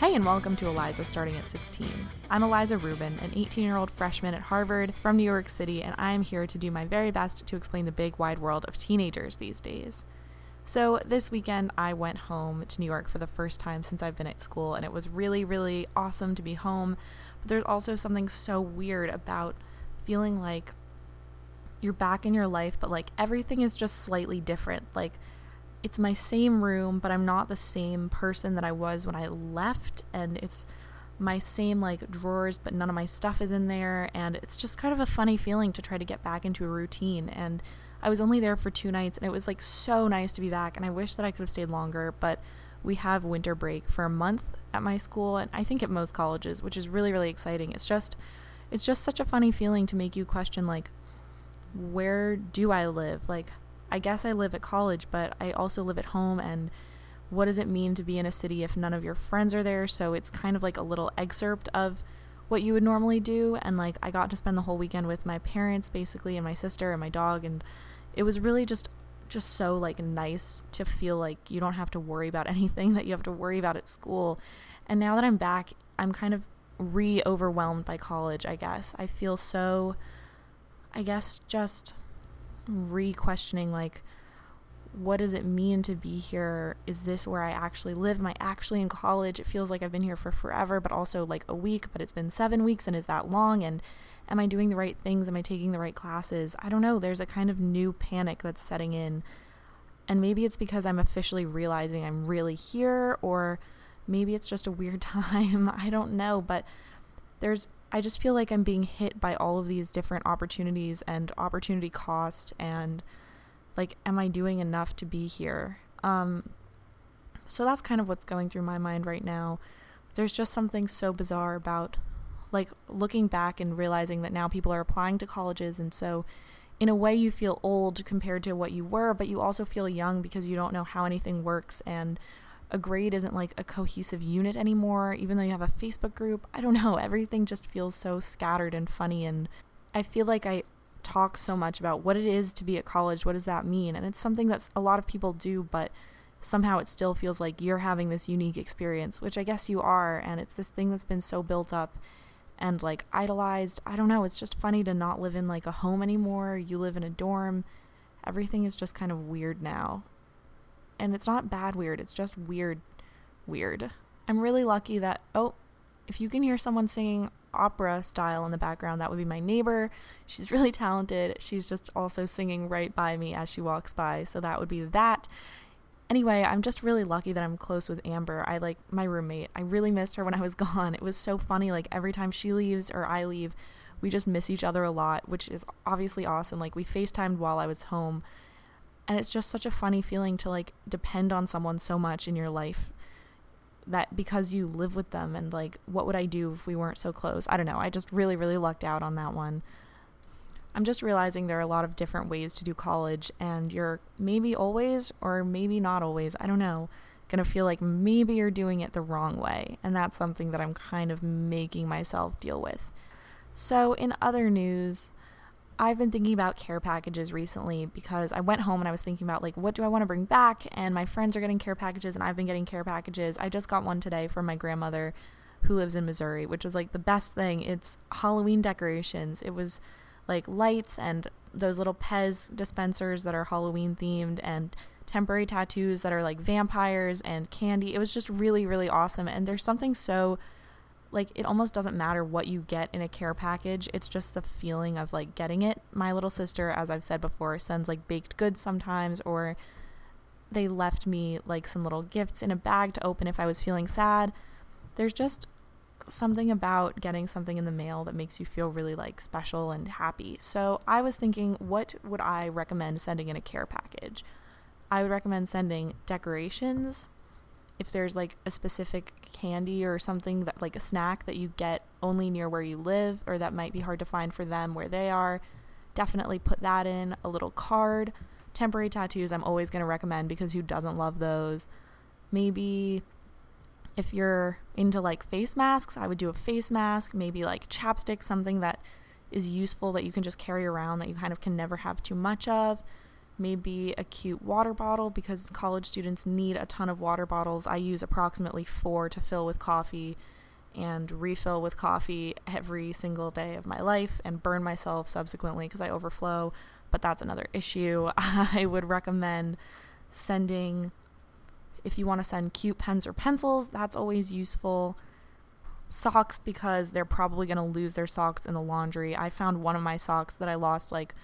Hey, and welcome to Eliza Starting at 16. I'm Eliza Rubin, an 18 year old freshman at Harvard from New York City, and I am here to do my very best to explain the big wide world of teenagers these days. So, this weekend I went home to New York for the first time since I've been at school, and it was really, really awesome to be home. But there's also something so weird about feeling like you're back in your life, but like everything is just slightly different. Like, it's my same room, but I'm not the same person that I was when I left. And it's my same like drawers, but none of my stuff is in there. And it's just kind of a funny feeling to try to get back into a routine. And I was only there for two nights, and it was like so nice to be back. And I wish that I could have stayed longer, but we have winter break for a month at my school, and I think at most colleges, which is really, really exciting. It's just, it's just such a funny feeling to make you question like, where do I live? Like, I guess I live at college, but I also live at home. And what does it mean to be in a city if none of your friends are there? So it's kind of like a little excerpt of what you would normally do. And like, I got to spend the whole weekend with my parents, basically, and my sister and my dog. And it was really just just so like nice to feel like you don't have to worry about anything that you have to worry about at school. And now that I'm back, I'm kind of re overwhelmed by college, I guess. I feel so I guess just re questioning like what does it mean to be here? Is this where I actually live? Am I actually in college? It feels like I've been here for forever, but also like a week, but it's been seven weeks and is that long? And am I doing the right things? Am I taking the right classes? I don't know. There's a kind of new panic that's setting in. And maybe it's because I'm officially realizing I'm really here, or maybe it's just a weird time. I don't know. But there's I just feel like I'm being hit by all of these different opportunities and opportunity cost and like am I doing enough to be here? Um so that's kind of what's going through my mind right now. There's just something so bizarre about like looking back and realizing that now people are applying to colleges and so in a way you feel old compared to what you were, but you also feel young because you don't know how anything works and a grade isn't like a cohesive unit anymore, even though you have a Facebook group. I don't know. Everything just feels so scattered and funny. And I feel like I talk so much about what it is to be at college. What does that mean? And it's something that a lot of people do, but somehow it still feels like you're having this unique experience, which I guess you are. And it's this thing that's been so built up and like idolized. I don't know. It's just funny to not live in like a home anymore. You live in a dorm. Everything is just kind of weird now and it's not bad weird, it's just weird weird. I'm really lucky that oh, if you can hear someone singing opera style in the background, that would be my neighbor. She's really talented. She's just also singing right by me as she walks by, so that would be that. Anyway, I'm just really lucky that I'm close with Amber. I like my roommate. I really missed her when I was gone. It was so funny like every time she leaves or I leave, we just miss each other a lot, which is obviously awesome. Like we FaceTimed while I was home and it's just such a funny feeling to like depend on someone so much in your life that because you live with them and like what would I do if we weren't so close? I don't know. I just really really lucked out on that one. I'm just realizing there are a lot of different ways to do college and you're maybe always or maybe not always, I don't know, going to feel like maybe you're doing it the wrong way and that's something that I'm kind of making myself deal with. So, in other news, I've been thinking about care packages recently because I went home and I was thinking about like what do I want to bring back and my friends are getting care packages and I've been getting care packages. I just got one today from my grandmother who lives in Missouri, which was like the best thing. It's Halloween decorations. It was like lights and those little Pez dispensers that are Halloween themed and temporary tattoos that are like vampires and candy. It was just really really awesome and there's something so like it almost doesn't matter what you get in a care package. It's just the feeling of like getting it. My little sister as i've said before sends like baked goods sometimes or they left me like some little gifts in a bag to open if i was feeling sad. There's just something about getting something in the mail that makes you feel really like special and happy. So i was thinking what would i recommend sending in a care package? I would recommend sending decorations if there's like a specific candy or something that like a snack that you get only near where you live or that might be hard to find for them where they are, definitely put that in. A little card. Temporary tattoos, I'm always going to recommend because who doesn't love those? Maybe if you're into like face masks, I would do a face mask, maybe like chapstick, something that is useful that you can just carry around that you kind of can never have too much of maybe a cute water bottle because college students need a ton of water bottles. I use approximately four to fill with coffee and refill with coffee every single day of my life and burn myself subsequently because I overflow. But that's another issue. I would recommend sending, if you want to send cute pens or pencils, that's always useful. Socks because they're probably going to lose their socks in the laundry. I found one of my socks that I lost like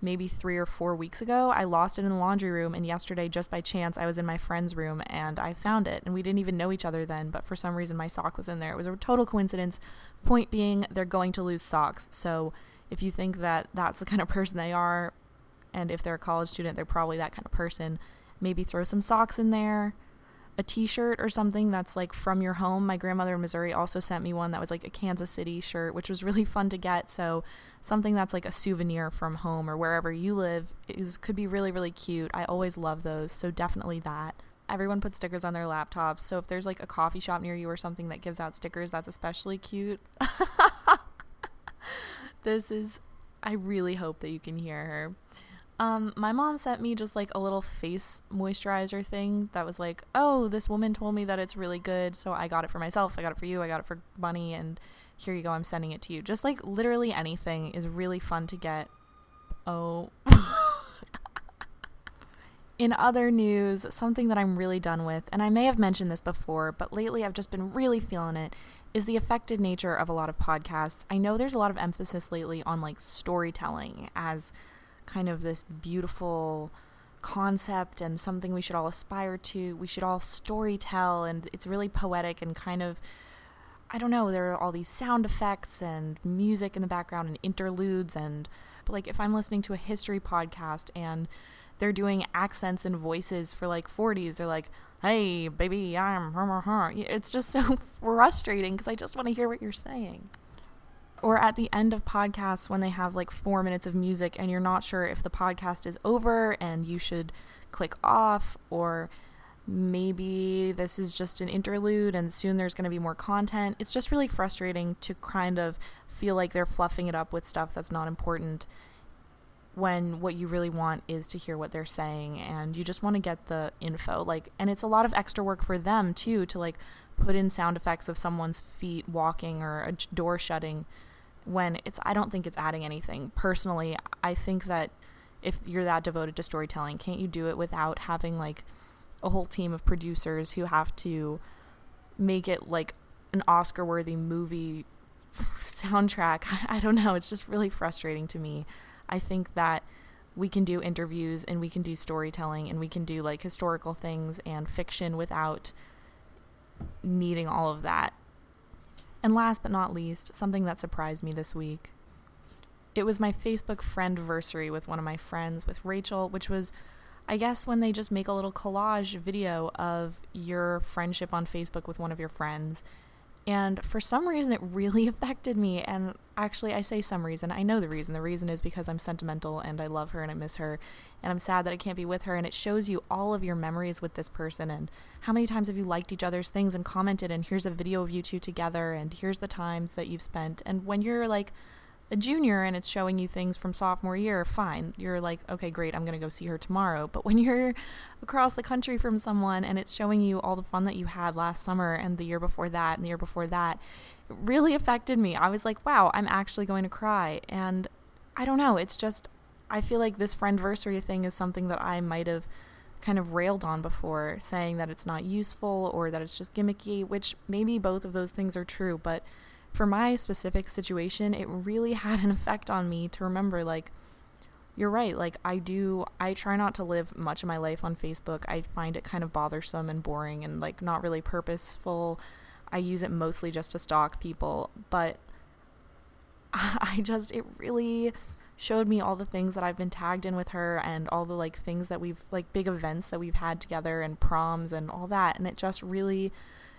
maybe three or four weeks ago. I lost it in the laundry room, and yesterday, just by chance, I was in my friend's room and I found it. And we didn't even know each other then, but for some reason, my sock was in there. It was a total coincidence. Point being, they're going to lose socks. So if you think that that's the kind of person they are, and if they're a college student, they're probably that kind of person, maybe throw some socks in there a t-shirt or something that's like from your home. My grandmother in Missouri also sent me one that was like a Kansas City shirt, which was really fun to get. So something that's like a souvenir from home or wherever you live is could be really really cute. I always love those. So definitely that. Everyone puts stickers on their laptops. So if there's like a coffee shop near you or something that gives out stickers, that's especially cute. this is I really hope that you can hear her. Um, my mom sent me just like a little face moisturizer thing that was like, oh, this woman told me that it's really good, so I got it for myself. I got it for you. I got it for Bunny, and here you go. I'm sending it to you. Just like literally anything is really fun to get. Oh. In other news, something that I'm really done with, and I may have mentioned this before, but lately I've just been really feeling it, is the affected nature of a lot of podcasts. I know there's a lot of emphasis lately on like storytelling as kind of this beautiful concept and something we should all aspire to. We should all story tell, and it's really poetic and kind of. I don't know, there are all these sound effects and music in the background and interludes and but like if I'm listening to a history podcast and they're doing accents and voices for like 40s, they're like, "Hey, baby, I'm It's just so frustrating because I just want to hear what you're saying or at the end of podcasts when they have like four minutes of music and you're not sure if the podcast is over and you should click off, or maybe this is just an interlude and soon there's going to be more content. It's just really frustrating to kind of feel like they're fluffing it up with stuff that's not important when what you really want is to hear what they're saying and you just want to get the info like and it's a lot of extra work for them too to like put in sound effects of someone's feet walking or a door shutting when it's I don't think it's adding anything. Personally, I think that if you're that devoted to storytelling, can't you do it without having like a whole team of producers who have to make it like an Oscar worthy movie soundtrack? I don't know, it's just really frustrating to me. I think that we can do interviews and we can do storytelling and we can do like historical things and fiction without needing all of that and last but not least, something that surprised me this week. It was my Facebook friend versary with one of my friends, with Rachel, which was, I guess, when they just make a little collage video of your friendship on Facebook with one of your friends and for some reason, it really affected me. And actually, I say some reason. I know the reason. The reason is because I'm sentimental and I love her and I miss her. And I'm sad that I can't be with her. And it shows you all of your memories with this person and how many times have you liked each other's things and commented. And here's a video of you two together. And here's the times that you've spent. And when you're like, a junior and it's showing you things from sophomore year, fine. You're like, okay, great, I'm going to go see her tomorrow. But when you're across the country from someone and it's showing you all the fun that you had last summer and the year before that and the year before that, it really affected me. I was like, wow, I'm actually going to cry. And I don't know, it's just, I feel like this friendversary thing is something that I might have kind of railed on before, saying that it's not useful or that it's just gimmicky, which maybe both of those things are true, but for my specific situation, it really had an effect on me to remember like you're right. Like I do I try not to live much of my life on Facebook. I find it kind of bothersome and boring and like not really purposeful. I use it mostly just to stalk people, but I just it really showed me all the things that I've been tagged in with her and all the like things that we've like big events that we've had together and proms and all that and it just really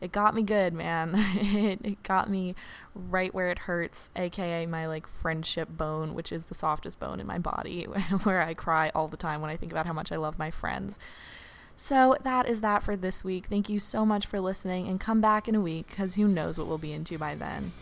it got me good, man. it, it got me right where it hurts, aka my like friendship bone, which is the softest bone in my body, where I cry all the time when I think about how much I love my friends. So that is that for this week. Thank you so much for listening and come back in a week because who knows what we'll be into by then.